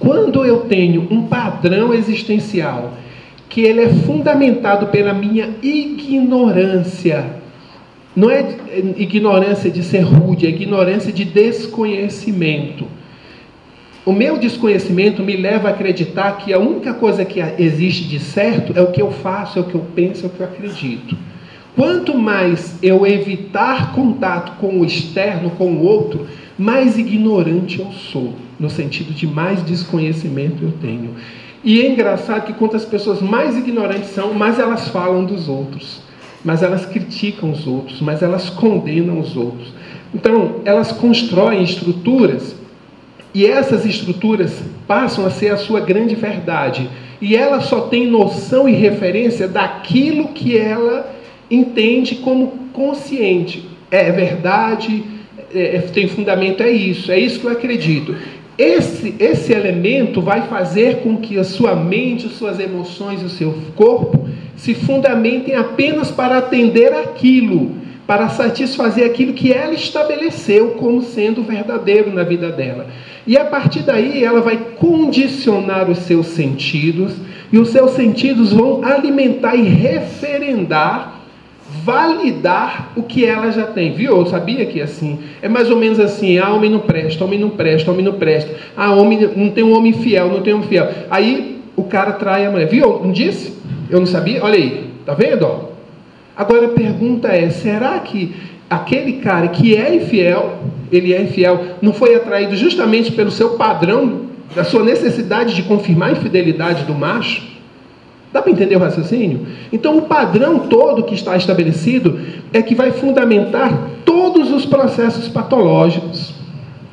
quando eu tenho um padrão existencial que ele é fundamentado pela minha ignorância, não é ignorância de ser rude, é ignorância de desconhecimento. O meu desconhecimento me leva a acreditar que a única coisa que existe de certo é o que eu faço, é o que eu penso, é o que eu acredito. Quanto mais eu evitar contato com o externo, com o outro, mais ignorante eu sou, no sentido de mais desconhecimento eu tenho. E é engraçado que quanto as pessoas mais ignorantes são, mais elas falam dos outros, mais elas criticam os outros, mais elas condenam os outros. Então, elas constroem estruturas e essas estruturas passam a ser a sua grande verdade. E ela só tem noção e referência daquilo que ela entende como consciente. É verdade, é, é, tem fundamento, é isso, é isso que eu acredito. Esse, esse elemento vai fazer com que a sua mente, as suas emoções e o seu corpo se fundamentem apenas para atender aquilo, para satisfazer aquilo que ela estabeleceu como sendo verdadeiro na vida dela. E a partir daí ela vai condicionar os seus sentidos, e os seus sentidos vão alimentar e referendar validar o que ela já tem. Viu? Eu sabia que assim. É mais ou menos assim: ah, homem não presta, homem não presta, homem não presta. Ah, homem não tem um homem fiel, não tem um fiel. Aí o cara trai a mulher. Viu? Não disse? Eu não sabia? Olha aí, tá vendo? Agora a pergunta é: será que aquele cara que é infiel, ele é infiel, não foi atraído justamente pelo seu padrão, da sua necessidade de confirmar a infidelidade do macho? Dá para entender o raciocínio? Então, o padrão todo que está estabelecido é que vai fundamentar todos os processos patológicos.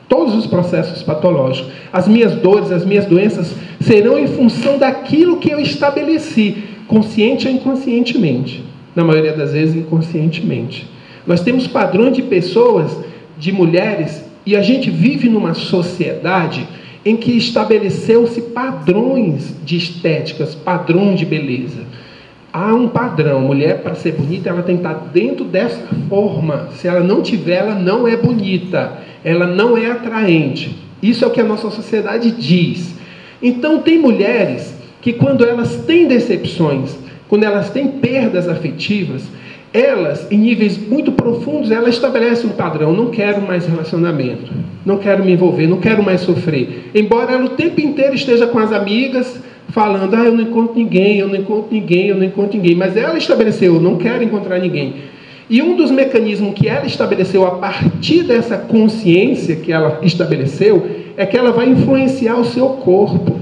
Todos os processos patológicos. As minhas dores, as minhas doenças serão em função daquilo que eu estabeleci, consciente ou inconscientemente. Na maioria das vezes, inconscientemente. Nós temos padrões de pessoas, de mulheres, e a gente vive numa sociedade em que estabeleceu-se padrões de estéticas, padrão de beleza. Há um padrão, mulher para ser bonita, ela tem que estar dentro dessa forma. Se ela não tiver, ela não é bonita, ela não é atraente. Isso é o que a nossa sociedade diz. Então tem mulheres que quando elas têm decepções, quando elas têm perdas afetivas, elas, em níveis muito profundos, elas estabelecem um padrão. Não quero mais relacionamento, não quero me envolver, não quero mais sofrer. Embora ela o tempo inteiro esteja com as amigas, falando: ah, eu não encontro ninguém, eu não encontro ninguém, eu não encontro ninguém. Mas ela estabeleceu: eu não quero encontrar ninguém. E um dos mecanismos que ela estabeleceu a partir dessa consciência que ela estabeleceu é que ela vai influenciar o seu corpo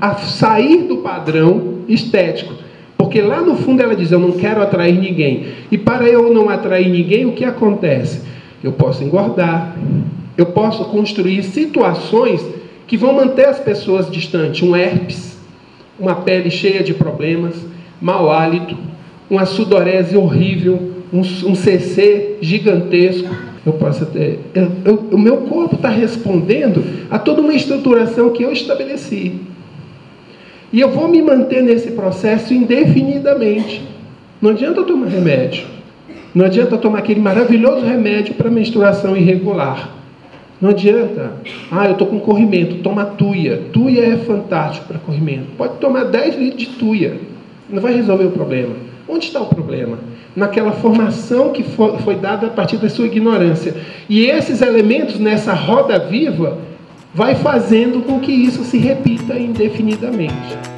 a sair do padrão estético porque lá no fundo ela diz: Eu não quero atrair ninguém. E para eu não atrair ninguém, o que acontece? Eu posso engordar, eu posso construir situações que vão manter as pessoas distantes. Um herpes, uma pele cheia de problemas, mau hálito, uma sudorese horrível, um, um CC gigantesco. Eu posso ter. Eu, eu, o meu corpo está respondendo a toda uma estruturação que eu estabeleci. E eu vou me manter nesse processo indefinidamente. Não adianta eu tomar remédio. Não adianta eu tomar aquele maravilhoso remédio para menstruação irregular. Não adianta. Ah, eu estou com corrimento. Toma tuia. Tuia é fantástico para corrimento. Pode tomar 10 litros de tuia. Não vai resolver o problema. Onde está o problema? Naquela formação que foi, dada a partir da sua ignorância. E esses elementos nessa roda viva vai fazendo com que isso se repita indefinidamente.